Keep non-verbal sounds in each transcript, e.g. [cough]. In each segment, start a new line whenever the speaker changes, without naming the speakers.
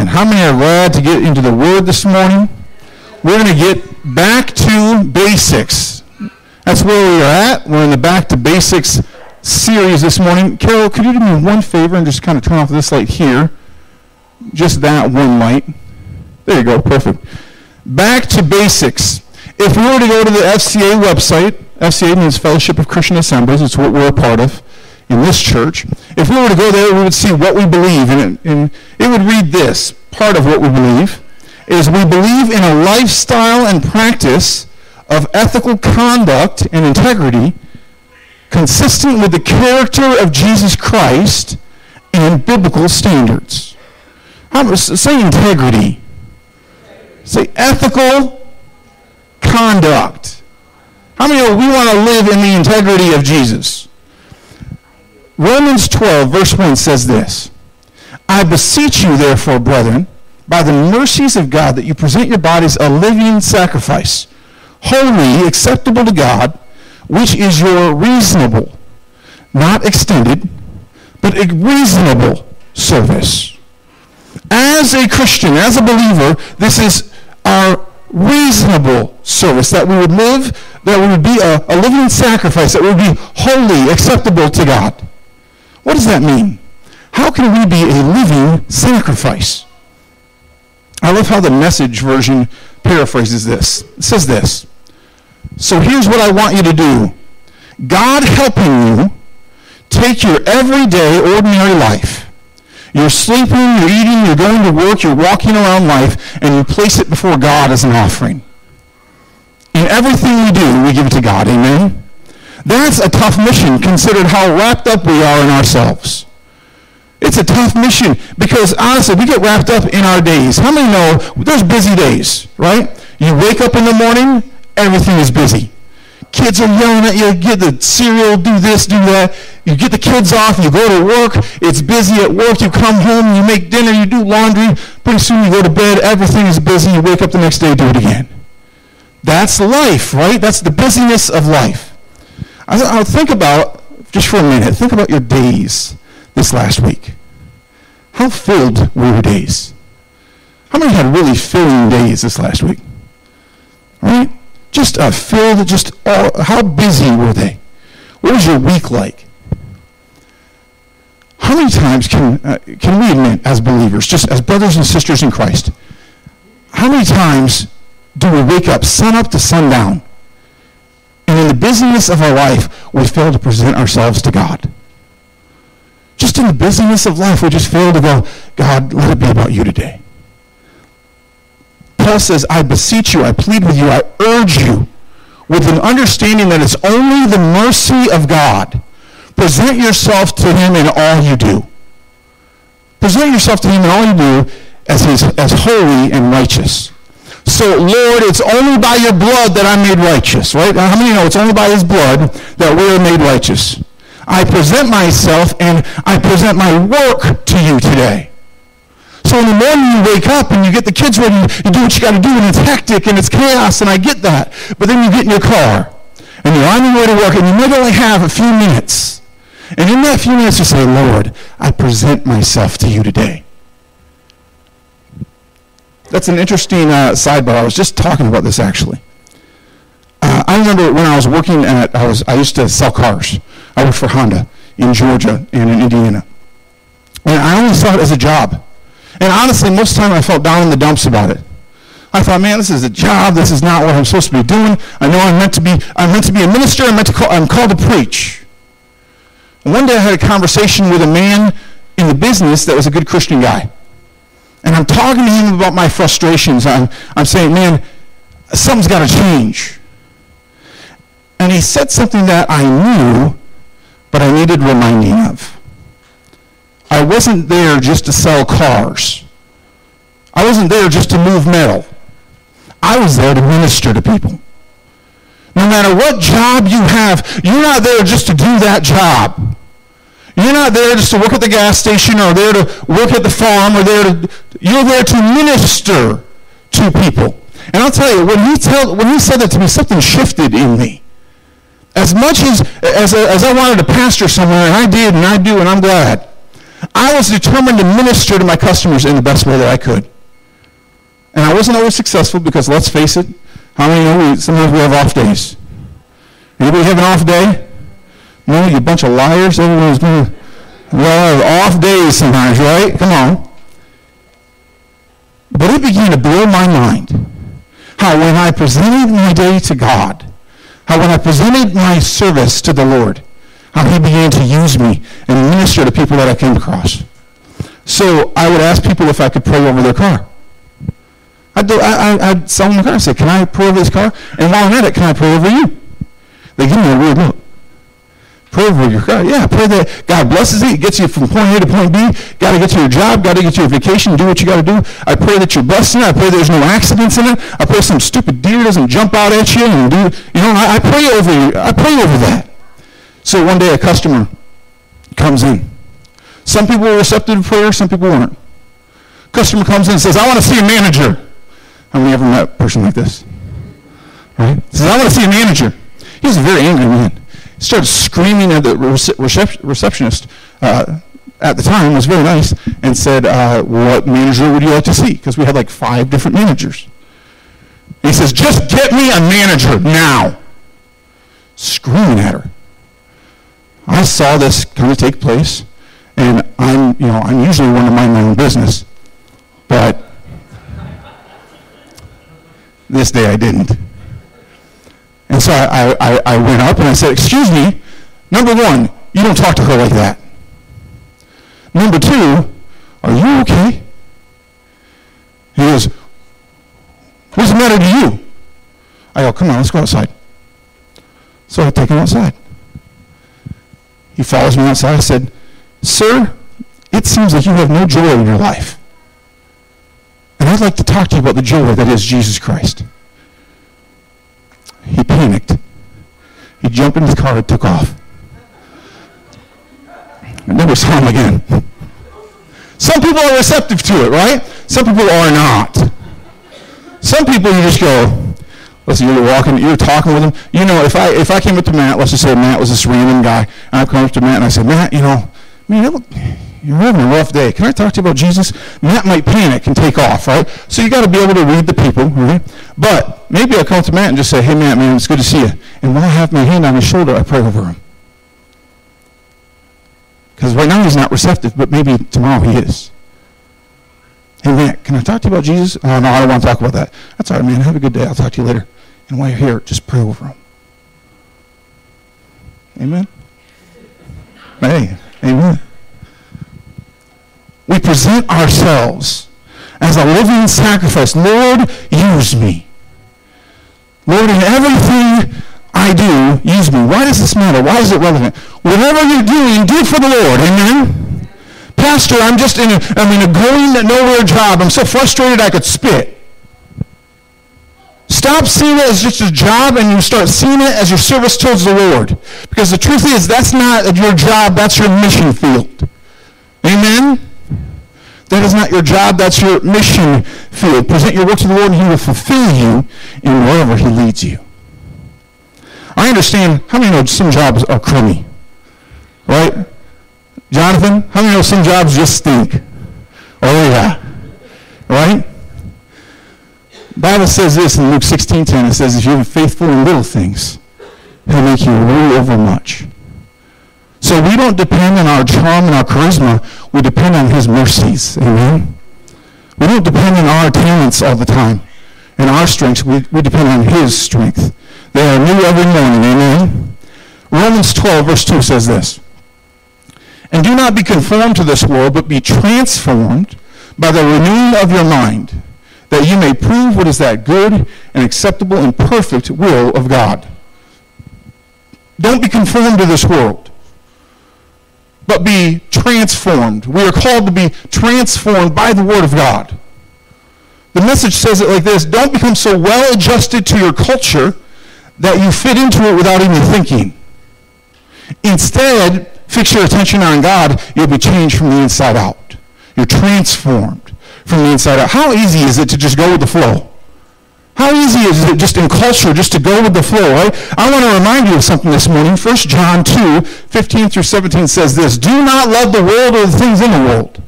Amen. How many are glad to get into the Word this morning? We're going to get back to basics. That's where we are at. We're in the Back to Basics series this morning. Carol, could you do me one favor and just kind of turn off this light here? Just that one light. There you go. Perfect. Back to basics. If we were to go to the FCA website, FCA means Fellowship of Christian Assemblies. It's what we're a part of in this church. If we were to go there, we would see what we believe. And it, and it would read this. Part of what we believe is we believe in a lifestyle and practice of ethical conduct and integrity consistent with the character of Jesus Christ and biblical standards. How, say integrity. Say ethical conduct. How many of we want to live in the integrity of Jesus? Romans 12, verse 1 says this I beseech you, therefore, brethren, by the mercies of God, that you present your bodies a living sacrifice, holy, acceptable to God, which is your reasonable, not extended, but a reasonable service. As a Christian, as a believer, this is our reasonable service, that we would live, that we would be a, a living sacrifice, that we would be holy, acceptable to God. What does that mean? How can we be a living sacrifice? I love how the message version paraphrases this. It says this. So here's what I want you to do. God helping you take your everyday, ordinary life you're sleeping, you're eating, you're going to work, you're walking around life, and you place it before God as an offering. In everything we do, we give it to God. Amen? That's a tough mission, considered how wrapped up we are in ourselves. It's a tough mission because honestly, we get wrapped up in our days. How many know there's busy days, right? You wake up in the morning, everything is busy. Kids are yelling at you, get the cereal, do this, do that. You get the kids off, you go to work, it's busy at work, you come home, you make dinner, you do laundry, pretty soon you go to bed, everything is busy, you wake up the next day, do it again. That's life, right? That's the busyness of life. I, I'll think about, just for a minute, think about your days this last week. How filled were your days? How many had really filling days this last week? Right? Just uh, filled, just all, how busy were they? What was your week like? How many times can, uh, can we admit as believers, just as brothers and sisters in Christ, how many times do we wake up sun up to sundown and in the busyness of our life we fail to present ourselves to God? Just in the busyness of life we just fail to go, God, let it be about you today. Paul says, I beseech you, I plead with you, I urge you, with an understanding that it's only the mercy of God. Present yourself to him in all you do. Present yourself to him in all you do as, his, as holy and righteous. So, Lord, it's only by your blood that I'm made righteous, right? How many know it's only by his blood that we are made righteous? I present myself and I present my work to you today. So in the morning you wake up and you get the kids ready, you do what you got to do, and it's hectic and it's chaos, and I get that. But then you get in your car and you're on your way to work, and you might only have a few minutes. And in that few minutes you say, Lord, I present myself to you today. That's an interesting uh, sidebar. I was just talking about this actually. Uh, I remember when I was working at, I was, I used to sell cars. I worked for Honda in Georgia and in Indiana. And I always saw it as a job. And honestly, most of the time I felt down in the dumps about it. I thought, man, this is a job. This is not what I'm supposed to be doing. I know I'm meant to be, I'm meant to be a minister. I'm, meant to call, I'm called to preach. And one day I had a conversation with a man in the business that was a good Christian guy. And I'm talking to him about my frustrations. I'm, I'm saying, man, something's got to change. And he said something that I knew, but I needed reminding of. I wasn't there just to sell cars. I wasn't there just to move metal. I was there to minister to people. No matter what job you have, you're not there just to do that job. You're not there just to work at the gas station or there to work at the farm or there to, you're there to minister to people. And I'll tell you, when he, tell, when he said that to me, something shifted in me. As much as, as, as I wanted to pastor somewhere, and I did, and I do, and I'm glad, I was determined to minister to my customers in the best way that I could. And I wasn't always successful because let's face it, how many know we, sometimes we have off days? Anybody have an off day? No, you bunch of liars. Everyone's going to well, off days sometimes, right? Come on. But it began to blow my mind how when I presented my day to God, how when I presented my service to the Lord, how he began to use me and minister to people that I came across. So I would ask people if I could pray over their car. I'd, do, I, I, I'd sell them the car and say, can I pray over this car? And while I'm at it, can I pray over you? They give me a weird look. Pray for your car. Yeah, pray that God blesses it, gets you from point A to point B. Got to get to your job. Got to get to your vacation. Do what you got to do. I pray that you're blessed. I pray there's no accidents in it. I pray some stupid deer doesn't jump out at you and do. You know, I, I pray over you. I pray over that. So one day a customer comes in. Some people were receptive to prayer. Some people weren't. Customer comes in and says, "I want to see a manager." How many ever met a person like this? Right? Says, "I want to see a manager." He's a very angry man started screaming at the recep- receptionist uh, at the time, was very nice, and said, uh, what manager would you like to see? Because we had like five different managers. And he says, just get me a manager now. Screaming at her. I saw this kind of take place, and I'm, you know, I'm usually one to mind my own business, but this day I didn't. And so I, I, I went up and I said, excuse me, number one, you don't talk to her like that. Number two, are you okay? He goes, what's the matter to you? I go, come on, let's go outside. So I take him outside. He follows me outside. I said, sir, it seems like you have no joy in your life. And I'd like to talk to you about the joy that is Jesus Christ. He panicked. He jumped in his car and took off. I never saw him again. Some people are receptive to it, right? Some people are not. Some people you just go, listen, you're walking, you're talking with them. You know, if I if I came up to Matt, let's just say Matt was this random guy, and I come up to Matt and I said, Matt, you know, man, you're having a rough day. Can I talk to you about Jesus? Matt might panic and take off, right? So you got to be able to read the people, right? But maybe I'll come to Matt and just say, hey, Matt, man, it's good to see you. And while I have my hand on his shoulder, I pray over him. Because right now he's not receptive, but maybe tomorrow he is. Hey, Matt, can I talk to you about Jesus? Oh, no, I don't want to talk about that. That's all right, man. Have a good day. I'll talk to you later. And while you're here, just pray over him. Amen? Hey, amen we present ourselves as a living sacrifice. Lord, use me. Lord, in everything I do, use me. Why does this matter? Why is it relevant? Whatever you're doing, do it for the Lord. Amen? Pastor, I'm just in a, I'm in a going nowhere job. I'm so frustrated I could spit. Stop seeing it as just a job and you start seeing it as your service towards the Lord. Because the truth is, that's not your job, that's your mission field. Amen? That is not your job, that's your mission field. Present your work to the Lord and he will fulfill you in wherever he leads you. I understand, how many know some jobs are crummy? Right? Jonathan, how many know some jobs just stink? Oh yeah. Right? Bible says this in Luke 16:10. It says, if you're faithful in little things, he'll make you rule over much. So we don't depend on our charm and our charisma. We depend on his mercies. Amen? We don't depend on our talents all the time and our strengths. We, we depend on his strength. They are new every morning. Amen? Romans 12, verse 2 says this. And do not be conformed to this world, but be transformed by the renewing of your mind, that you may prove what is that good and acceptable and perfect will of God. Don't be conformed to this world but be transformed. We are called to be transformed by the Word of God. The message says it like this Don't become so well adjusted to your culture that you fit into it without even thinking. Instead, fix your attention on God. You'll be changed from the inside out. You're transformed from the inside out. How easy is it to just go with the flow? How easy is it just in culture just to go with the flow, right? I want to remind you of something this morning. 1 John 2, 15 through 17 says this, Do not love the world or the things in the world.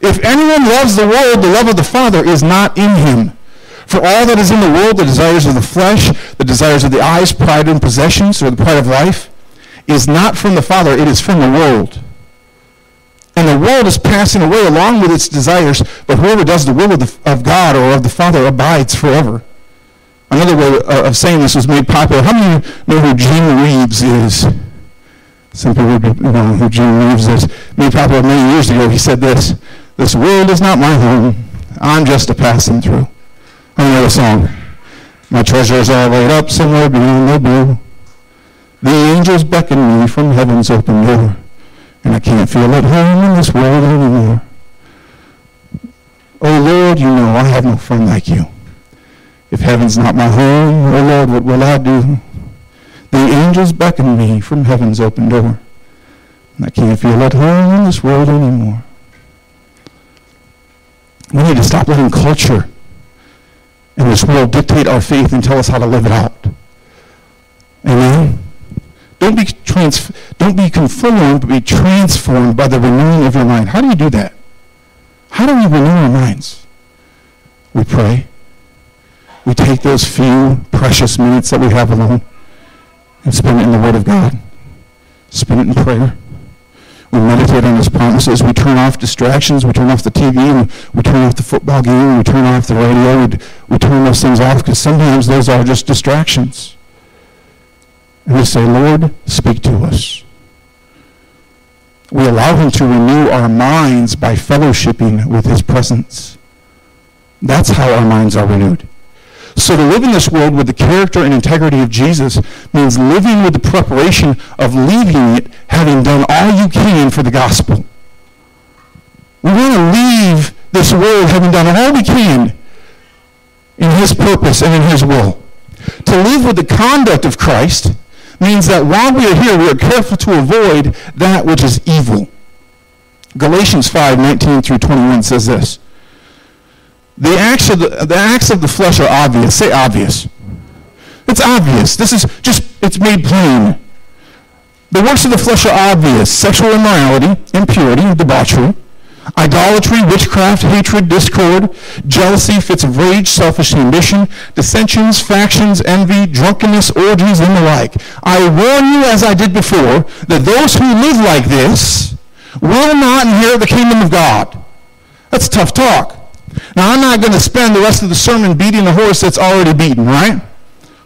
If anyone loves the world, the love of the Father is not in him. For all that is in the world, the desires of the flesh, the desires of the eyes, pride in possessions, or the pride of life, is not from the Father, it is from the world. And the world is passing away along with its desires, but whoever does the will of, the, of God or of the Father abides forever. Another way uh, of saying this was made popular. How many of you know who Jim Reeves is? Some people know who Jim Reeves is. Made popular many years ago. He said this, This world is not my home. I'm just a passing through. I know the song. My treasures all laid up somewhere beyond the blue. The angels beckon me from heaven's open door and I can't feel at home in this world anymore. Oh Lord, you know I have no friend like you. If heaven's not my home, oh Lord, what will I do? The angels beckon me from heaven's open door. And I can't feel at home in this world anymore. We need to stop letting culture and this world dictate our faith and tell us how to live it out. Amen? Don't be, trans- don't be conformed, but be transformed by the renewing of your mind. How do you do that? How do we renew our minds? We pray. We take those few precious minutes that we have alone and spend it in the Word of God. Spend it in prayer. We meditate on His promises. We turn off distractions. We turn off the TV. And we turn off the football game. We turn off the radio. We, we turn those things off because sometimes those are just distractions. And we say, Lord, speak to us. We allow him to renew our minds by fellowshipping with his presence. That's how our minds are renewed. So to live in this world with the character and integrity of Jesus means living with the preparation of leaving it having done all you can for the gospel. We want to leave this world having done all we can in his purpose and in his will. To live with the conduct of Christ means that while we are here, we are careful to avoid that which is evil. Galatians 5, 19 through 21 says this. The acts of the, the acts of the flesh are obvious. Say obvious. It's obvious. This is just, it's made plain. The works of the flesh are obvious. Sexual immorality, impurity, debauchery, idolatry, witchcraft, hatred, discord, jealousy, fits of rage, selfish ambition, dissensions, factions, envy, drunkenness, orgies, and the like. I warn you, as I did before, that those who live like this will not inherit the kingdom of God. That's tough talk. Now, I'm not going to spend the rest of the sermon beating the horse that's already beaten, right?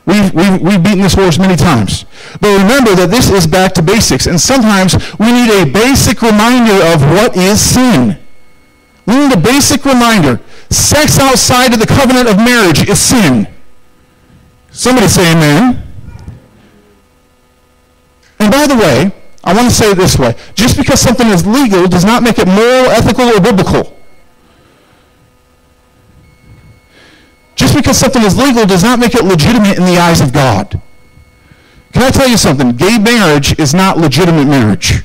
We've, we've, we've beaten this horse many times. But remember that this is back to basics. And sometimes we need a basic reminder of what is sin. We need a basic reminder. Sex outside of the covenant of marriage is sin. Somebody say amen. And by the way, I want to say it this way. Just because something is legal does not make it moral, ethical, or biblical. Just because something is legal does not make it legitimate in the eyes of God. Can I tell you something? Gay marriage is not legitimate marriage.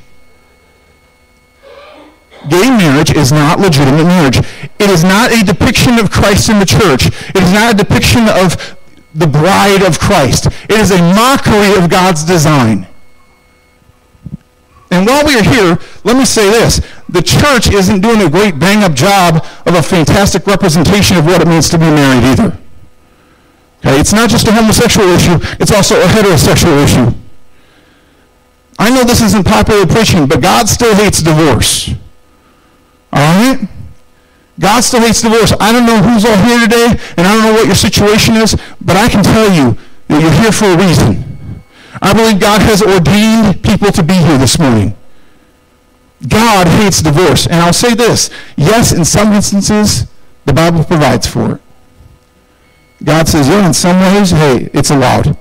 Gay marriage is not legitimate marriage. It is not a depiction of Christ in the church. It is not a depiction of the bride of Christ. It is a mockery of God's design. And while we are here, let me say this. The church isn't doing a great bang-up job of a fantastic representation of what it means to be married either. Okay, it's not just a homosexual issue, it's also a heterosexual issue. I know this isn't popular preaching, but God still hates divorce. All right? God still hates divorce. I don't know who's all here today, and I don't know what your situation is, but I can tell you that you're here for a reason. I believe God has ordained people to be here this morning. God hates divorce. And I'll say this. Yes, in some instances, the Bible provides for it. God says, yeah, in some ways, hey, it's allowed.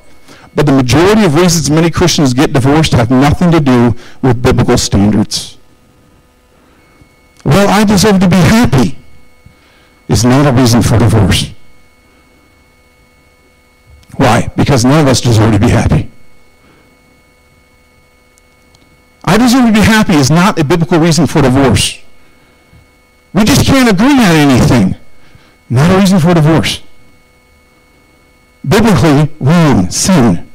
But the majority of reasons many Christians get divorced have nothing to do with biblical standards. Well, I deserve to be happy is not a reason for divorce. Why? Because none of us deserve to be happy. I deserve to be happy is not a biblical reason for divorce. We just can't agree on anything. Not a reason for divorce. biblically wrong, sin.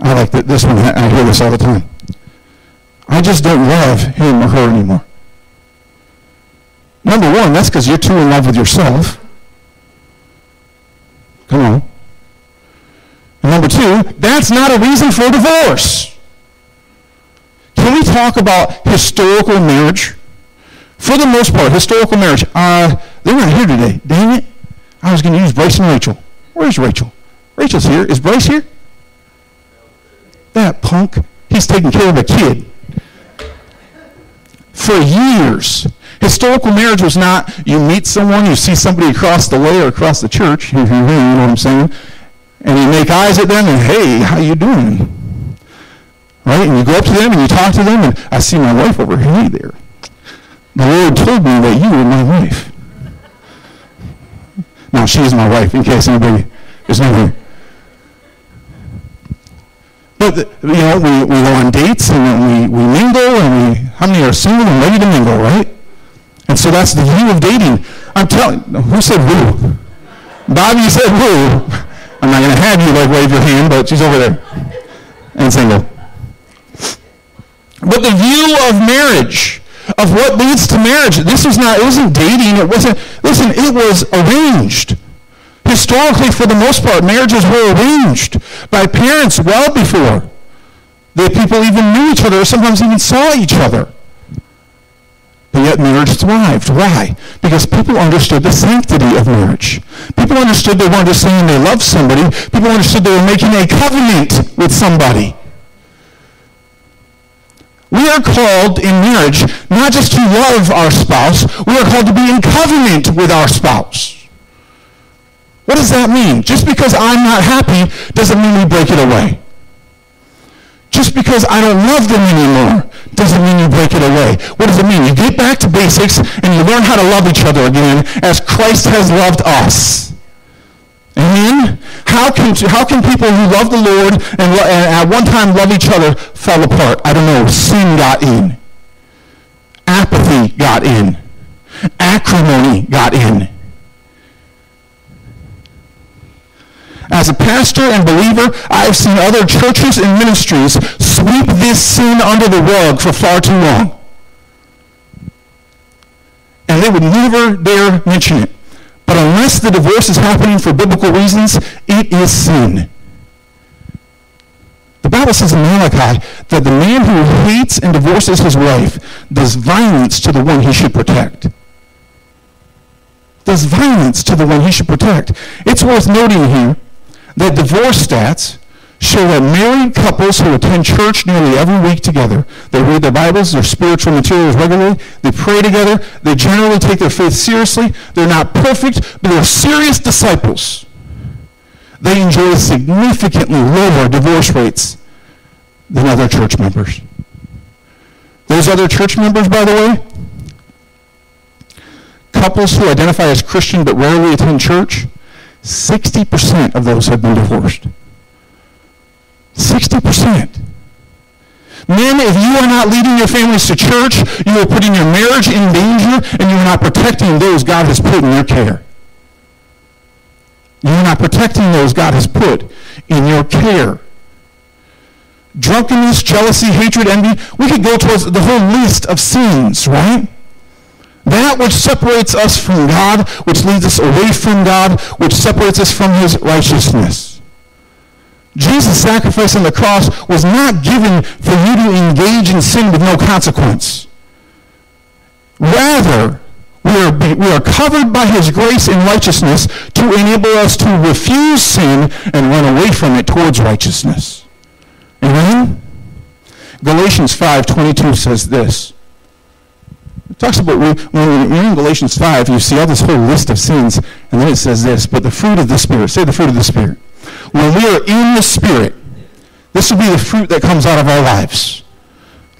I like that this one. I hear this all the time. I just don't love him or her anymore. Number one, that's because you're too in love with yourself. Come on. Number two, that's not a reason for divorce. Can we talk about historical marriage? For the most part, historical marriage. Uh, they're not here today. Dang it. I was going to use Bryce and Rachel. Where's Rachel? Rachel's here. Is Bryce here? That punk. He's taking care of a kid. For years, historical marriage was not you meet someone, you see somebody across the way or across the church, [laughs] you know what I'm saying, and you make eyes at them and, hey, how you doing? Right? And you go up to them and you talk to them, and I see my wife over here. Hey there. The Lord told me that you were my wife. Now, she is my wife, in case anybody is here. But, you know, we, we go on dates and we, we mingle and we, how many are single and ready to mingle, right? And so that's the view of dating. I'm telling, who said woo? Bobby said woo. I'm not going to have you like wave your hand, but she's over there and single. But the view of marriage, of what leads to marriage, this was not, it wasn't dating, it wasn't, listen, it was arranged. Historically, for the most part, marriages were arranged by parents well before the people even knew each other or sometimes even saw each other. But yet marriage thrived. Why? Because people understood the sanctity of marriage. People understood they weren't just saying they loved somebody. People understood they were making a covenant with somebody. We are called in marriage not just to love our spouse, we are called to be in covenant with our spouse. What does that mean? Just because I'm not happy doesn't mean we break it away. Just because I don't love them anymore doesn't mean you break it away. What does it mean? You get back to basics and you learn how to love each other again as Christ has loved us. Amen? How can, how can people who love the Lord and, and at one time love each other fall apart? I don't know. Sin got in. Apathy got in. Acrimony got in. As a pastor and believer, I have seen other churches and ministries sweep this sin under the rug for far too long. And they would never dare mention it. But unless the divorce is happening for biblical reasons, it is sin. The Bible says in Malachi that the man who hates and divorces his wife does violence to the one he should protect does violence to the one he should protect. It's worth noting here that divorce stats show that married couples who attend church nearly every week together, they read their Bibles, their spiritual materials regularly, they pray together, they generally take their faith seriously, they're not perfect, but they're serious disciples. They enjoy significantly lower divorce rates than other church members. Those other church members, by the way, couples who identify as Christian but rarely attend church, 60% of those have been divorced. 60%. Men, if you are not leading your families to church, you are putting your marriage in danger and you are not protecting those God has put in your care. You are not protecting those God has put in your care. Drunkenness, jealousy, hatred, envy, we could go towards the whole list of sins, right? That which separates us from God, which leads us away from God, which separates us from his righteousness. Jesus' sacrifice on the cross was not given for you to engage in sin with no consequence. Rather, we are, we are covered by his grace and righteousness to enable us to refuse sin and run away from it towards righteousness. Amen? Galatians 5.22 says this. Talks about when you're in Galatians 5, you see all this whole list of sins, and then it says this, but the fruit of the Spirit, say the fruit of the Spirit. When we are in the Spirit, this will be the fruit that comes out of our lives.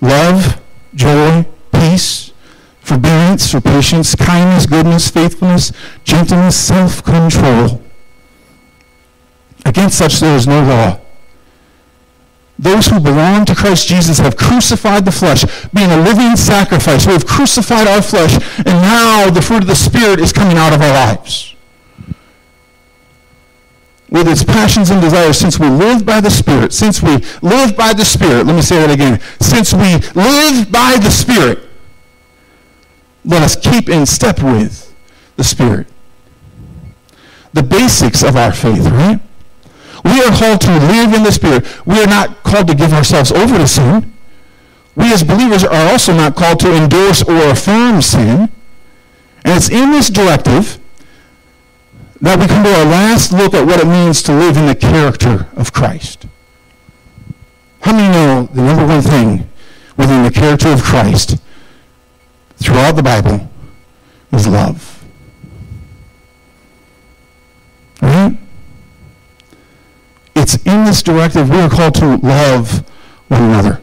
Love, joy, peace, forbearance, for patience, kindness, goodness, faithfulness, gentleness, self-control. Against such there is no law. Those who belong to Christ Jesus have crucified the flesh, being a living sacrifice. We have crucified our flesh, and now the fruit of the Spirit is coming out of our lives. with its passions and desires, since we live by the Spirit, since we live by the Spirit, let me say that again, since we live by the Spirit, let us keep in step with the Spirit. The basics of our faith, right? We are called to live in the Spirit. We are not called to give ourselves over to sin. We as believers are also not called to endorse or affirm sin. And it's in this directive that we come to our last look at what it means to live in the character of Christ. How many know the number one thing within the character of Christ throughout the Bible is love? Right? It's in this directive we are called to love one another.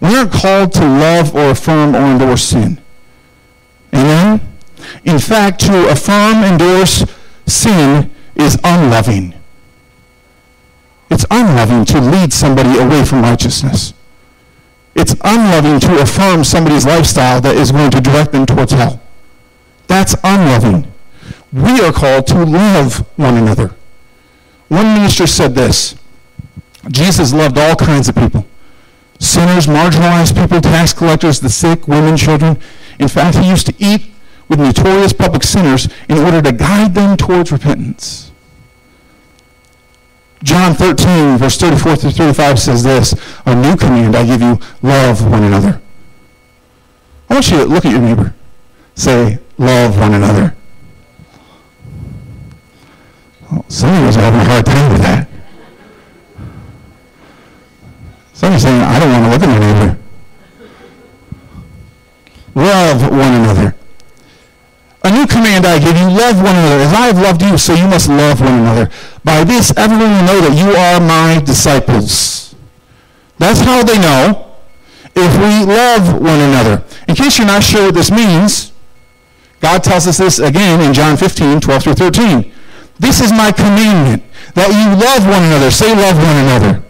We aren't called to love or affirm or endorse sin. Amen? In fact, to affirm, endorse sin is unloving. It's unloving to lead somebody away from righteousness. It's unloving to affirm somebody's lifestyle that is going to direct them towards hell. That's unloving. We are called to love one another. One minister said this Jesus loved all kinds of people sinners, marginalized people, tax collectors, the sick, women, children. In fact, he used to eat with notorious public sinners in order to guide them towards repentance. John 13, verse 34 through 35 says this A new command I give you, love one another. I want you to look at your neighbor. Say, love one another. Some of us are having a hard time with that. Some are saying, I don't want to look at my neighbor. Love one another. A new command I give you, love one another. As I have loved you, so you must love one another. By this, everyone will know that you are my disciples. That's how they know if we love one another. In case you're not sure what this means, God tells us this again in John 15, 12 through 13. This is my commandment, that you love one another. Say love one another.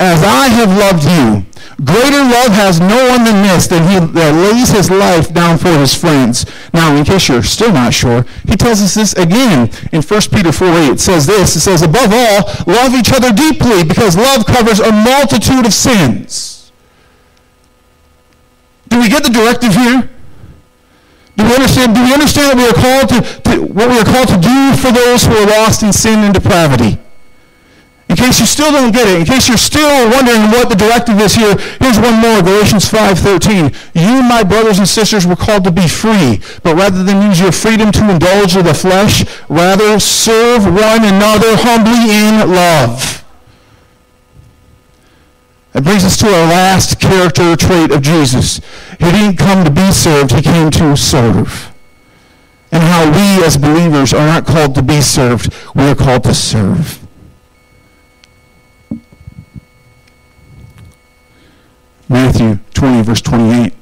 As I have loved you, Greater love has no one than this, that he that lays his life down for his friends. Now, in case you're still not sure, he tells us this again in 1 Peter 4 8. It says this, it says, above all, love each other deeply, because love covers a multitude of sins. Do we get the directive here? Do we understand, do we understand that we are called to, to what we are called to do for those who are lost in sin and depravity? In case you still don't get it, in case you're still wondering what the directive is here, here's one more, Galatians 5.13. You, my brothers and sisters, were called to be free, but rather than use your freedom to indulge in the flesh, rather serve one another humbly in love. That brings us to our last character trait of Jesus. He didn't come to be served, he came to serve. And how we as believers are not called to be served, we are called to serve. Matthew 20, verse 28.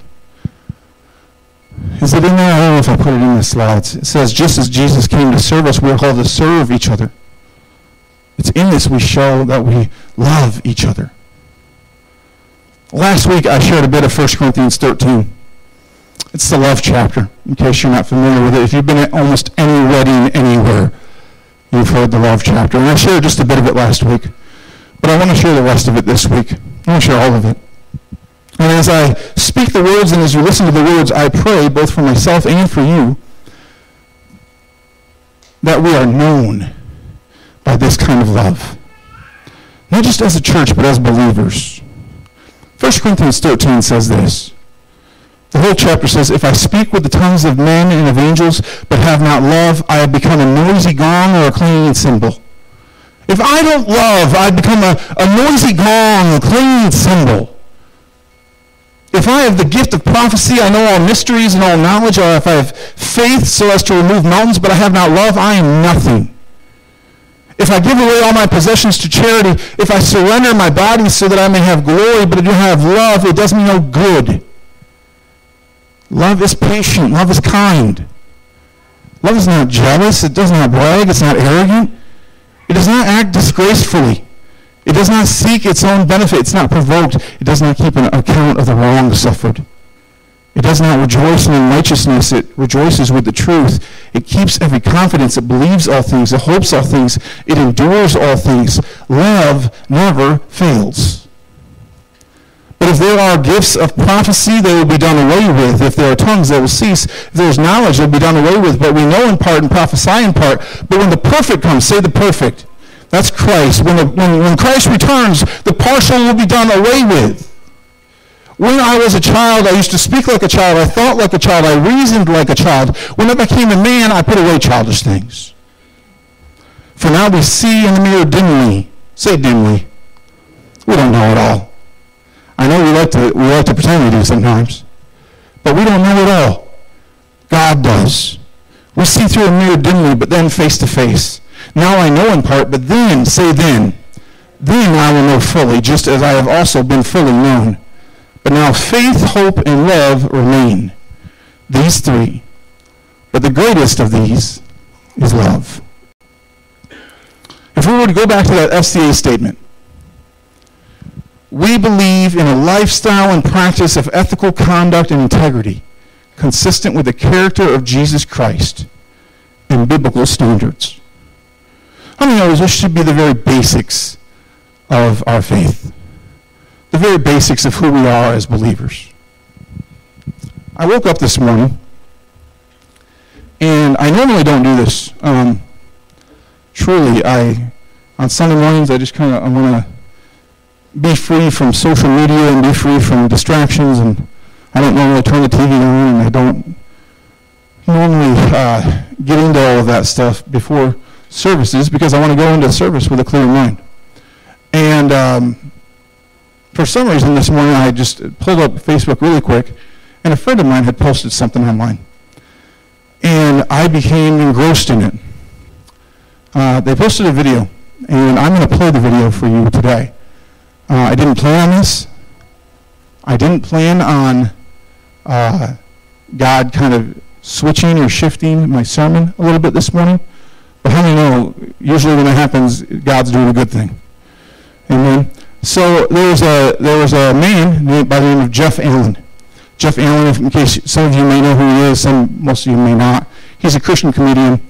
Is it in there? I don't know if I put it in the slides. It says, just as Jesus came to serve us, we are called to serve each other. It's in this we show that we love each other. Last week I shared a bit of 1 Corinthians 13. It's the love chapter, in case you're not familiar with it. If you've been at almost any wedding anywhere, you've heard the love chapter. And I shared just a bit of it last week. But I want to share the rest of it this week. I want to share all of it. And as I speak the words and as you listen to the words, I pray, both for myself and for you, that we are known by this kind of love. Not just as a church, but as believers. 1 Corinthians 13 says this. The whole chapter says, If I speak with the tongues of men and of angels, but have not love, I have become a noisy gong or a clanging cymbal. If I don't love, I become a, a noisy gong, a clanging cymbal. If I have the gift of prophecy, I know all mysteries and all knowledge, or if I have faith so as to remove mountains, but I have not love, I am nothing. If I give away all my possessions to charity, if I surrender my body so that I may have glory, but I don't have love, it does me no good. Love is patient. Love is kind. Love is not jealous. It does not brag. It's not arrogant. It does not act disgracefully. It does not seek its own benefit. It's not provoked. It does not keep an account of the wrong suffered. It does not rejoice in unrighteousness, it rejoices with the truth. It keeps every confidence, it believes all things, it hopes all things, it endures all things. Love never fails. But if there are gifts of prophecy, they will be done away with. If there are tongues, they will cease. If there is knowledge, they will be done away with. But we know in part and prophesy in part. But when the perfect comes, say the perfect. That's Christ. When, the, when, when Christ returns, the partial will be done away with. When I was a child, I used to speak like a child. I thought like a child. I reasoned like a child. When I became a man, I put away childish things. For now we see in the mirror dimly. Say dimly. We don't know it all. I know we like to, we like to pretend we do sometimes. But we don't know it all. God does. We see through a mirror dimly, but then face to face. Now I know in part, but then, say then, then I will know fully, just as I have also been fully known. But now faith, hope, and love remain. These three. But the greatest of these is love. If we were to go back to that FCA statement, we believe in a lifestyle and practice of ethical conduct and integrity consistent with the character of Jesus Christ and biblical standards. How many knows this should be the very basics of our faith? The very basics of who we are as believers. I woke up this morning, and I normally don't do this. Um, truly, I on Sunday mornings I just kind of I want to be free from social media and be free from distractions, and I don't normally turn the TV on, and I don't normally uh, get into all of that stuff before services because I want to go into service with a clear mind. And um, for some reason this morning I just pulled up Facebook really quick, and a friend of mine had posted something online. And I became engrossed in it. Uh, they posted a video, and I'm going to play the video for you today. Uh, I didn't plan on this. I didn't plan on uh, God kind of switching or shifting my sermon a little bit this morning. But how many know, usually when it happens, God's doing a good thing? Amen. So there was a there was a man by the name of Jeff Allen. Jeff Allen, in case some of you may know who he is, some most of you may not. He's a Christian comedian.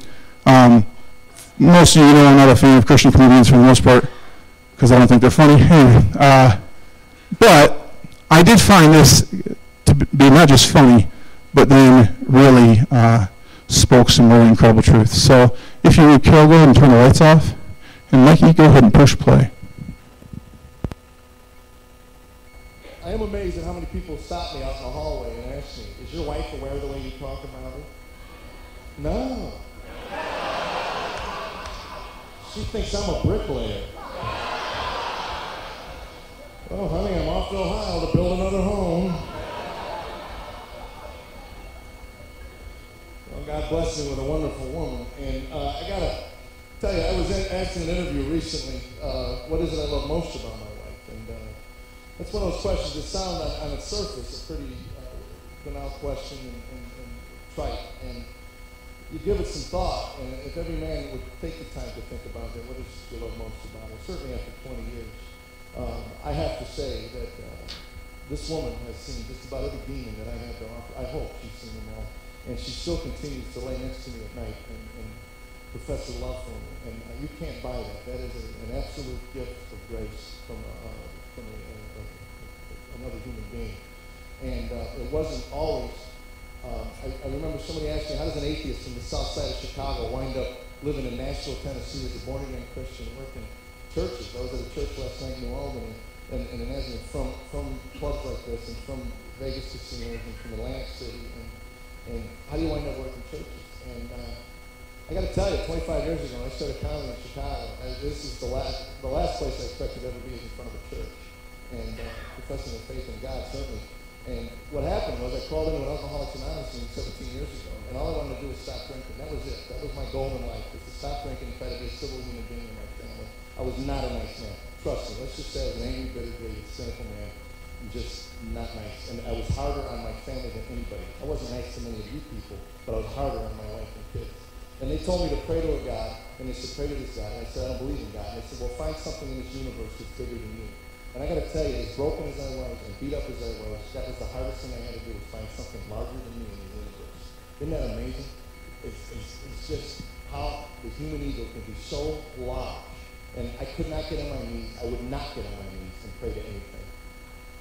Um, most of you know I'm not a fan of Christian comedians for the most part because I don't think they're funny. uh, but I did find this to be not just funny, but then really uh, spoke some really incredible truth. So if you would, Carol, go ahead and turn the lights off. And Mikey, go ahead and push play.
I am amazed at how many people stop me out in the hallway and ask me, is your wife aware of the way you talk about her? No. She thinks I'm a bricklayer. Oh, honey, I'm off to Ohio to build another home. Well, God bless me with a wonderful woman. And uh, I got to tell you, I was asked in an interview recently, uh, what is it I love most about my that's one of those questions that sound on, on its surface a pretty uh, banal question and, and, and trite. And you give it some thought, and if every man would take the time to think about it, what is you love most about it? Certainly after 20 years, um, I have to say that uh, this woman has seen just about every demon that I have to offer. I hope she's seen them all. And she still continues to lay next to me at night and, and profess her love for me. And uh, you can't buy that. That is a, an absolute gift of grace from, uh, from a, another human being. And uh, it wasn't always. Um, I, I, remember somebody asked me, how does an atheist from the south side of Chicago wind up living in Nashville, Tennessee as a born again Christian working churches? I was at a church last night in New Albany, and, and imagine from, from clubs like this and from Vegas casinos and from Atlantic City. And, and how do you wind up working churches? And uh, I got to tell you, 25 years ago, I started comedy in Chicago. I, this is the last, the last place I expected to ever be is in front of a church and uh, professing their faith in God, certainly. And what happened was I called into an Alcoholics Anonymous 17 years ago, and all I wanted to do was stop drinking. That was it. That was my goal in life, was to stop drinking and try to be a civil human being in my family. I was not a nice man. Trust me. Let's just say I was an angry, bitter, greedy, cynical man. Just not nice. And I was harder on my family than anybody. I wasn't nice to many of you people, but I was harder on my wife and kids. And they told me to pray to a God, and they said, pray to this God. And I said, I don't believe in God. And they said, well, find something in this universe that's bigger than you. And I got to tell you, as broken as I was and beat up as I was, that was the hardest thing I had to do was find something larger than me in the universe. Isn't that amazing? It's, it's, it's just how the human ego can be so large. And I could not get on my knees. I would not get on my knees and pray to anything.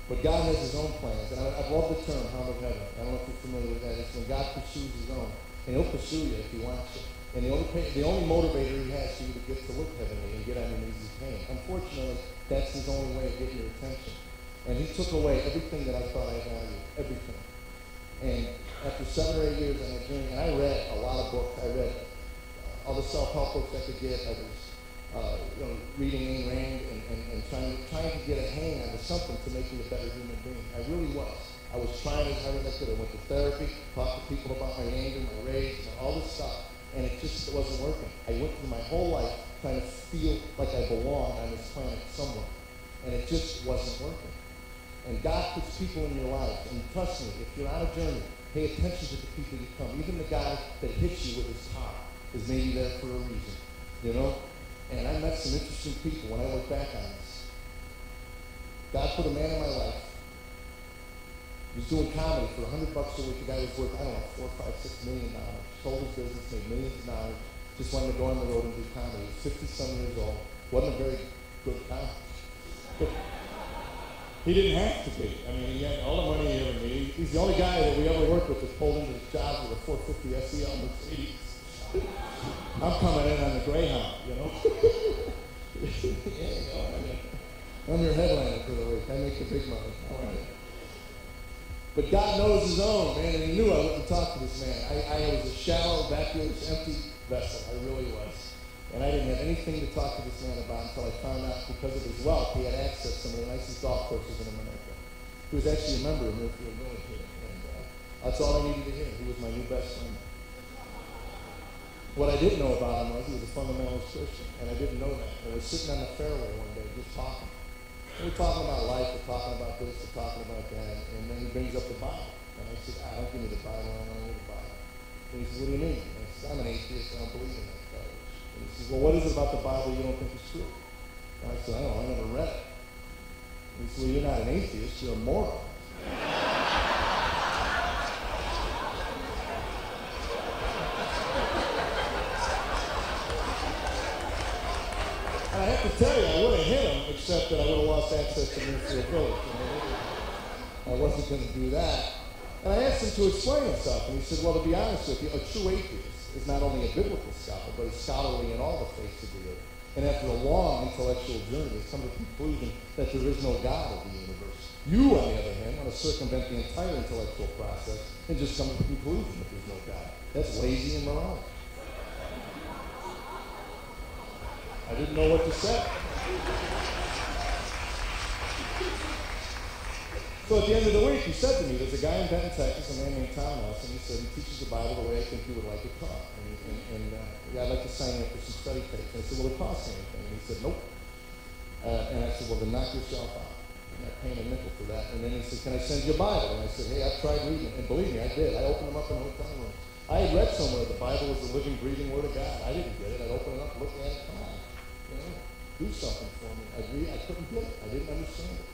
But God has his own plans. And I, I love the term, hound of heaven. I don't know if you're familiar with that. It's when God pursues his own. And he'll pursue you if he wants to. And the only, the only motivator he has for you to get to look heavenly and get on your knees is pain. Unfortunately, that's his only way of getting your attention. And he took away everything that I thought I valued. Everything. And after seven or eight years on that and I read a lot of books. I read all the self-help books I could get. I was uh, you know, reading Ayn Rand and, and, and trying, trying to get a hang on something to make me a better human being. I really was. I was trying as hard as I could. I went to therapy, talked to people about my anger, my rage, and all this stuff and it just wasn't working. I went through my whole life trying to feel like I belonged on this planet somewhere, and it just wasn't working. And God puts people in your life, and trust me, if you're on a journey, pay attention to the people you come. Even the guy that hits you with his car is maybe there for a reason, you know. And I met some interesting people when I look back on this. God put a man in my life. He was doing comedy for a hundred bucks a week. The guy was worth I don't know four, five, six million dollars sold his business, made millions of dollars, just wanted to go on the road and do comedy. He was 50 some years old. Wasn't a very good comic. [laughs] he didn't have to be. I mean, he had all the money he ever needed. He's the only guy that we ever worked with that pulled into his job with a 450 SEL Mercedes. [laughs] I'm coming in on the Greyhound, you know. [laughs] yeah, I'm your headliner for the week. I make the big money. All right. But God knows his own, man, and he knew I wouldn't talk to this man. I, I was a shallow, vacuous, empty vessel. I really was. And I didn't have anything to talk to this man about until I found out because of his wealth, he had access to some of the nicest golf courses in America. He was actually a member of Millfield Village here. And uh, that's all I needed to hear. He was my new best friend. What I didn't know about him was he was a fundamentalist Christian, and I didn't know that. I was sitting on the fairway one day just talking. We're talking about life, we're talking about this, we're talking about that, and then he brings up the Bible. And I said, ah, don't give me the Bible, I don't know the Bible. And he says, what do you mean? I said, I'm an atheist, I don't believe in that garbage. And he says, well, what is it about the Bible you don't think is true? And I said, I don't know, I never read it. And he said, well, you're not an atheist, you're a moron. I have to tell you, I would have hit him, except that I would have lost access to Millfield Village. I wasn't going to do that. And I asked him to explain himself, and he said, well, to be honest with you, a true atheist is not only a biblical scholar, but he's scholarly in all the faiths of the earth. And after a long intellectual journey, has come to the conclusion that there is no God of the universe. You, on the other hand, want to circumvent the entire intellectual process and just come to the conclusion that there's no God. That's lazy and moronic. I didn't know what to say. So at the end of the week, he said to me, there's a guy in Denton, Texas, a man named Tom Nelson. He said he teaches the Bible the way I think you would like it taught. And, and, and uh, yeah, I'd like to sign up for some study tapes. And I said, well, it costs anything. And he said, nope. Uh, and I said, well, then knock yourself out. And I paid a nickel for that. And then he said, can I send you a Bible? And I said, hey, I've tried reading. And believe me, I did. I opened them up in a hotel room. I had read somewhere the Bible was the living, breathing Word of God. I didn't get it. I'd open it up, look at it, come on do something for me. I agree. I couldn't get it. I didn't understand it.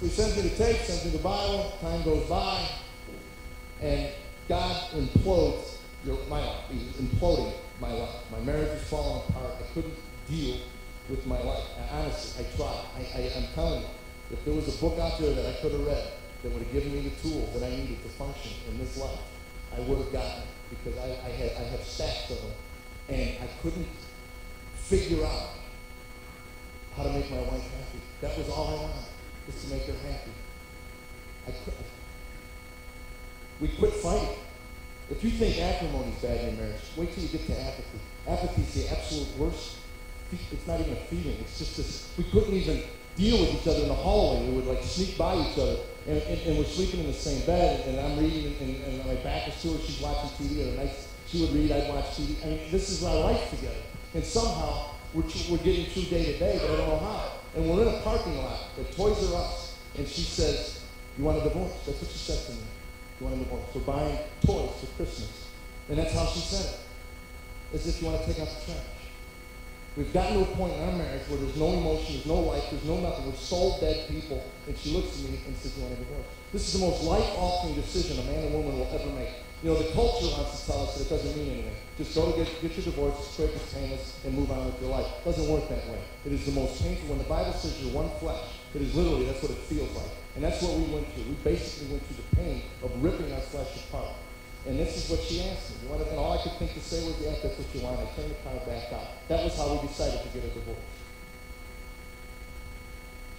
So he sends me the tape, sends me the Bible. Time goes by, and God implodes your, my life. He's imploding my life. My marriage is falling apart. I couldn't deal with my life. Honestly, I tried. I, I, I'm telling you, if there was a book out there that I could have read that would have given me the tools that I needed to function in this life, I would have gotten it because I, I had I have stacks of them, and I couldn't figure out how to make my wife happy. That was all I wanted, was to make her happy. I quit. We quit fighting. If you think acrimony is bad in marriage, wait till you get to apathy. Apathy is the absolute worst. It's not even a feeling. It's just this. We couldn't even deal with each other in the hallway. We would like sneak by each other, and, and, and we're sleeping in the same bed. And I'm reading, and, and my back is to her. She's watching TV. And nice, she would read. I'd watch TV. I mean, this is our life together. And somehow we're, we're getting through day to day, but I don't know how. And we're in a parking lot at Toys R Us, and she says, you want a divorce? That's what she said to me. You want a divorce? We're buying toys for Christmas. And that's how she said it. As if you want to take out the trash. We've gotten to a point in our marriage where there's no emotion, there's no life, there's no nothing. We're soul dead people. And she looks at me and says, You want a divorce? This is the most life altering decision a man and woman will ever make. You know, the culture wants to tell us that it doesn't mean anything. Just go to get, get your divorce, quick, it's painless, and move on with your life. It doesn't work that way. It is the most painful. When the Bible says you're one flesh, it is literally, that's what it feels like. And that's what we went through. We basically went through the pain of ripping our flesh apart. And this is what she asked me. And all I could think to say was, yeah, that's what you want. I turned the car back out. That was how we decided to get a divorce.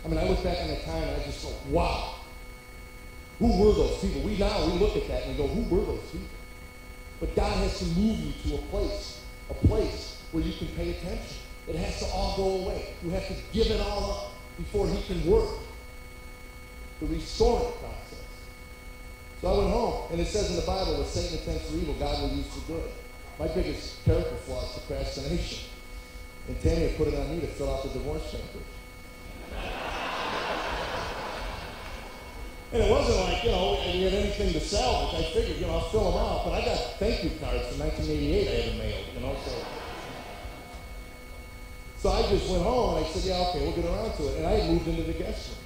I mean, I look back on the time and I just go, wow. Who were those people? We now, we look at that and we go, who were those people? But God has to move you to a place, a place where you can pay attention. It has to all go away. You have to give it all up before he can work. The restoring process. So I went home, and it says in the Bible, that Satan intends for evil, God will use for good. My biggest character flaw is procrastination. And Tammy put it on me to fill out the divorce papers. And it wasn't like, you know, we had anything to sell, which I figured, you know, I'll fill them out. But I got thank you cards from 1988 I had mailed, you know, so. So I just went home and I said, yeah, okay, we'll get around to it. And I moved into the guest room,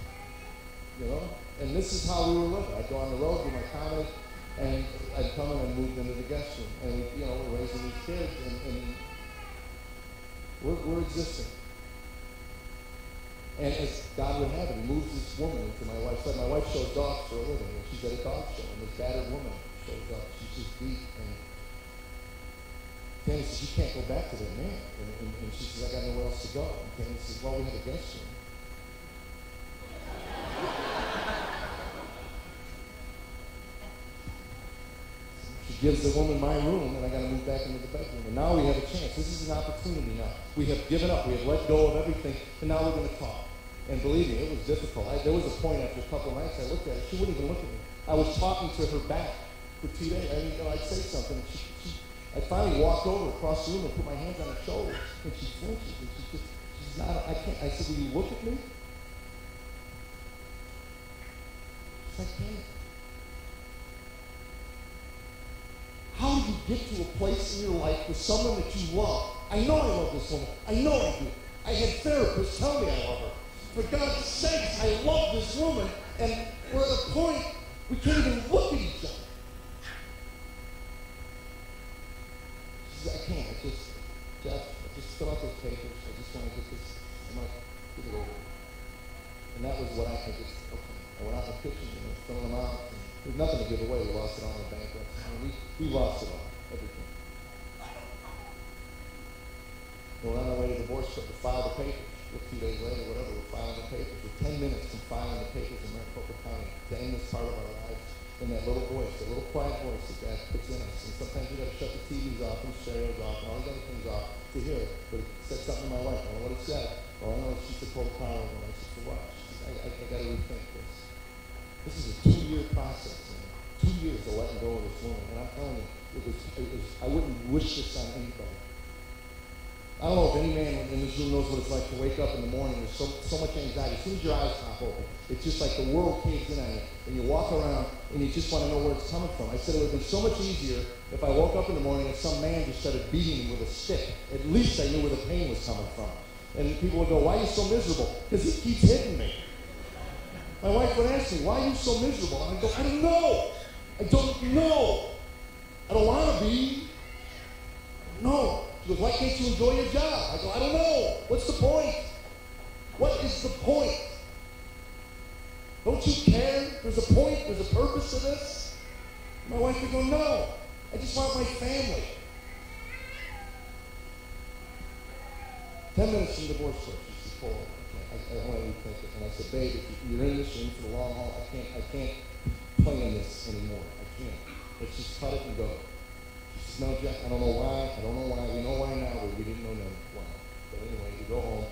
you know. And this is how we were living. I'd go on the road, do my comedy, and I'd come in and moved into the guest room. And, you know, we're raising these kids, and, and we're, we're existing. And as God would have it, he moves this woman into my wife's life. My wife shows dogs for a living, and she's at a dog show, and this battered woman shows up. She's just beat, and Tammy says, you can't go back to that man. And, and, and she says, I got nowhere else to go. And Tammy says, well, we have a guest room. She gives the woman my room, and I got to move back into the bedroom. And now we have a chance. This is an opportunity now. We have given up. We have let go of everything, and now we're going to talk. And believe me, it was difficult. I, there was a point after a couple of nights I looked at her. She wouldn't even look at me. I was talking to her back for two days. I you know, I'd say something. She, she, I finally walked over across the room and put my hands on her shoulders, and she flinches. And she's just, she's not, I can't. I said, will you look at me? She's like, I can't. How do you get to a place in your life with someone that you love? I know I love this woman. I know I do. I had therapists tell me I love her. For God's sakes, I love this woman, and we're at a point we can't even look at each other. She says, I can't. I just, Jeff, I just fill out those papers. I just want to get this, I'm like, get it over. And that was what I think is, okay. I went out in the kitchen and I was filling them out. There's nothing to give away. We lost it all in bankruptcy. I mean, we, we lost it all, everything. We're on our way to divorce court to file the papers. A few days later, whatever, the papers. We're 10 minutes from filing the papers in Maricopa County to end this part of our lives. And that little voice, that little quiet voice that God puts in us. And sometimes we got to shut the TVs off and stereos off and all these other things off to hear it. But it said something in my life. I don't know what it said. All I know is she said, pull the car over. And I said, for what? I, I, I got to rethink this. This is a two-year process. Man. Two years of letting go of this woman. And I'm telling you, it was, it was, I wouldn't wish this on anybody. I don't know if any man in this room knows what it's like to wake up in the morning. There's so, so much anxiety. As soon as your eyes pop open, it's just like the world caves in on you. And you walk around and you just want to know where it's coming from. I said it would have been so much easier if I woke up in the morning and some man just started beating me with a stick. At least I knew where the pain was coming from. And people would go, why are you so miserable? Because he keeps hitting me. My wife would ask me, why are you so miserable? And I'd go, I don't know. I don't know. I don't want to be. No. Why can't you enjoy your job? I go, I don't know. What's the point? What is the point? Don't you care? There's a point. There's a purpose to this. My wife would go, no. I just want my family. Ten minutes from divorce court, she said, Paul, I, I want to rethink it. And I said, babe, if you're in this, you're in for the long haul. I can't, I can't play in this anymore. I can't. Let's just cut it and go. No, Jack, I don't know why. I don't know why. We know why now, but we didn't know then why. But anyway, we go home.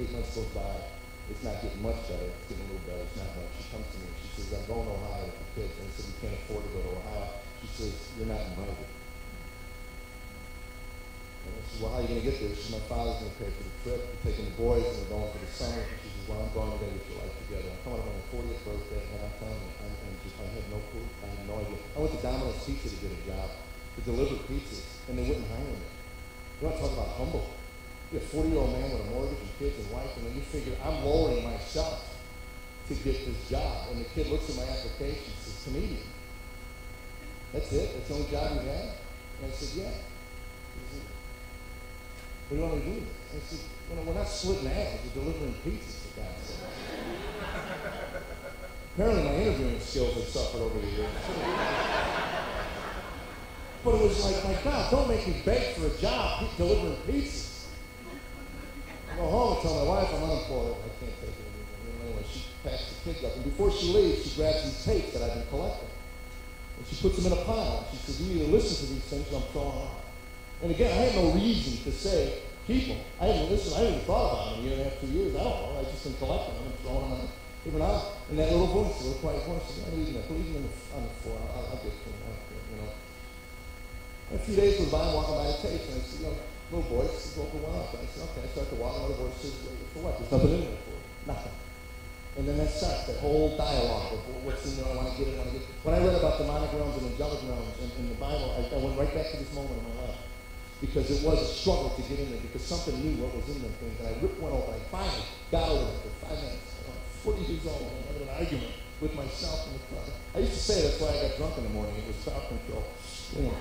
Eight months goes by. It's not getting much better. It's getting a little better. It's not much. She comes to me. She says, I'm going to Ohio with the kids. And I said, we can't afford to go to Ohio. She says, you're not invited. And I said, well, how are you going to get there? She says, my father's going to pay for the trip. We're taking the boys and we're going for the summer. She says, well, I'm going. To get your life together. I'm coming up on my 40th birthday. And I'm you, I'm, I'm just, I have no clue. I have no idea. I went to Domino's Pizza to get a job to deliver pizzas, and they wouldn't hire me. You want to talk about humble? You're a 40 year old man with a mortgage and kids and wife, and then you figure I'm lowering myself to get this job. And the kid looks at my application and says, comedian. That's it? That's the only job you have? And I said, yeah. Said, what do you want me to do? I said, you know, we're not splitting ads, we're delivering pizzas God's. Apparently my interviewing skills have suffered over the years. But it was like, my God, don't make me beg for a job keep delivering pizzas. I go home and tell my wife I'm unemployed. I can't take it anymore. Anyway, she packs the kids up. And before she leaves, she grabs these tapes that I've been collecting. And she puts them in a pile. And she says, you need to listen to these things I'm throwing them out. And again, I had no reason to say, keep them. I hadn't listened. I hadn't thought about them in a year and a half, two years. I don't know. I just been collecting them and throwing them on different out. And that little voice, little quiet voice, I'm leaving them. Leave them on the floor. I'll, I'll get them. You know. And a few days goes by, I'm walking by the tapes, and I see, you know, little voice, go for one up. And I said, okay. I start to walk, another voice says, for what? There's nothing in there for Nothing. And then that starts, that whole dialogue of what's in there, I want to get it, I want to get it. When I read about demonic realms and angelic realms in, in the Bible, I, I went right back to this moment in my life. Because it was a struggle to get in there, because something knew what was in them things. And I ripped one open. I finally got over it for five minutes. I was 40 years old, and I had an argument with myself in the car. I used to say that's why I got drunk in the morning. It was self control. You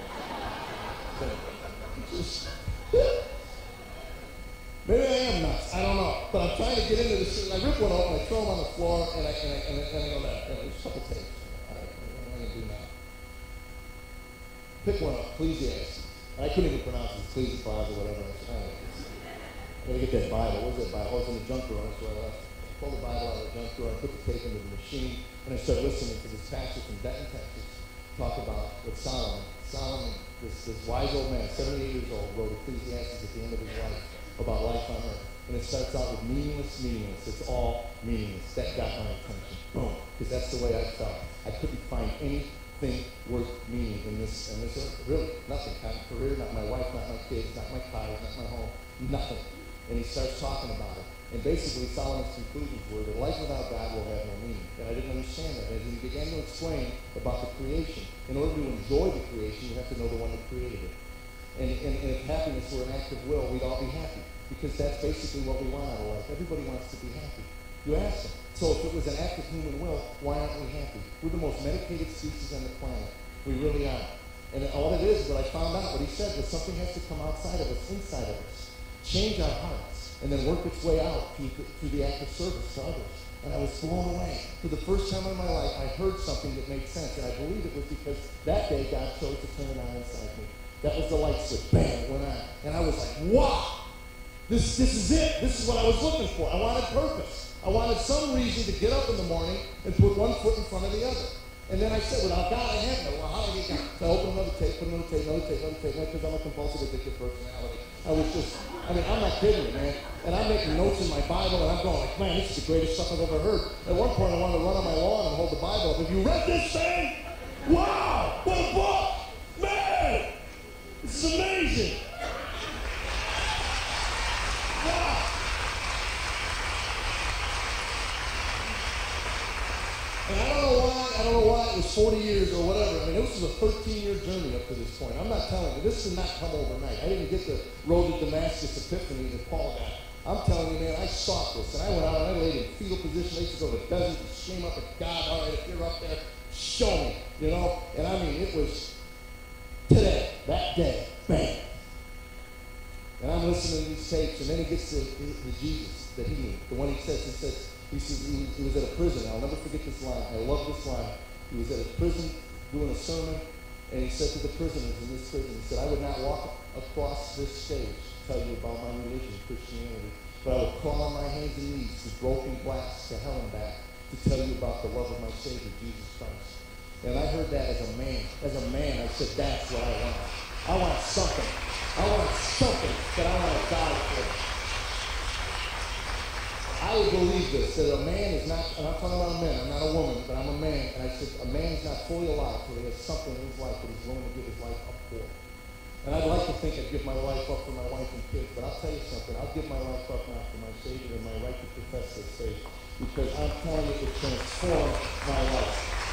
Maybe I am nuts. I don't know. But I'm trying to get into this. And I rip one open, I throw them on the floor, and I, and I, and I, and I go, that. And there's a couple tapes. All right, what am I going to do now? Pick one up, please, Ecclesiastes. I couldn't even pronounce it, Ecclesiastes or whatever. I said, oh, I gotta get that Bible. What's that Bible? Oh, it's in the junk drawer. That's where I left. I pulled the Bible out of the junk drawer. I put the tape into the machine, and I started listening to this pastor from Denton, Texas, talk about with Solomon. Solomon, this, this wise old man, 78 years old, wrote Ecclesiastes at the end of his life about life on earth. And it starts out with meaningless, meaningless. It's all meaningless. That got my attention. Boom. Because that's the way I felt. I couldn't find anything worth meaning in this in this earth. Really, nothing. Not my career, not my wife, not my kids, not my cars, not my home. Nothing. And he starts talking about it. And basically, Solomon's conclusions were that life without God will have no meaning. And I didn't understand that. As he began to explain about the creation, in order to enjoy the creation, you have to know the one that created it. And, and, and, if happiness were an act of will, we'd all be happy. Because that's basically what we want out of life. Everybody wants to be happy. You ask them. So if it was an act of human will, why aren't we happy? We're the most medicated species on the planet. We really are. And all it is that I found out what he said was something has to come outside of us, inside of us, change our hearts, and then work its way out through, through the act of service to others. And I was blown away. For the first time in my life, I heard something that made sense, and I believe it was because that day God chose to turn it on inside me. That was the light switch. Bam, it went on. And I was like, wow, this, this is it. This is what I was looking for. I wanted purpose. I wanted some reason to get up in the morning and put one foot in front of the other. And then I said, without God, I have no. Well, how do I get God? So I opened another tape, put another tape, another tape, another tape, because I'm a compulsive addictive personality. I was just, I mean, I'm not kidding man. And I'm making notes in my Bible, and I'm going like, man, this is the greatest stuff I've ever heard. At one point, I wanted to run on my lawn and hold the Bible up. Have you read this thing? Wow, what a book! Man, this is amazing. Wow. And I don't know why, Was 40 years or whatever. I mean, this was a 13-year journey up to this point. I'm not telling you, this did not come overnight. I didn't get the road to Damascus epiphany that Paul got. I'm telling you, man, I sought this. And I went out and I laid in fetal position. I used to go to the desert and scream up at God, all right, if you're up there, show me, you know? And I mean, it was today, that day, bam. And I'm listening to these tapes, and then he gets to the Jesus that he knew. The one he says, he says, he says he was at a prison. I'll never forget this line. I love this line. He was at a prison doing a sermon, and he said to the prisoners in this prison, he said, I would not walk across this stage to tell you about my religion, Christianity, but I would crawl on my hands and knees to broken glass to hell and back to tell you about the love of my Savior, Jesus Christ. And I heard that as a man. As a man, I said, that's what I want. I want something. I want something that I want to die for. I believe this, that a man is not, and I'm talking about a man, I'm not a woman, but I'm a man, and I said, a man is not fully alive until he has something in his life that he's willing to give his life up for. And I'd like to think I'd give my life up for my wife and kids, but I'll tell you something, I'll give my life up now for my Savior and my right to profess this faith, because I'm telling you, it transformed my life.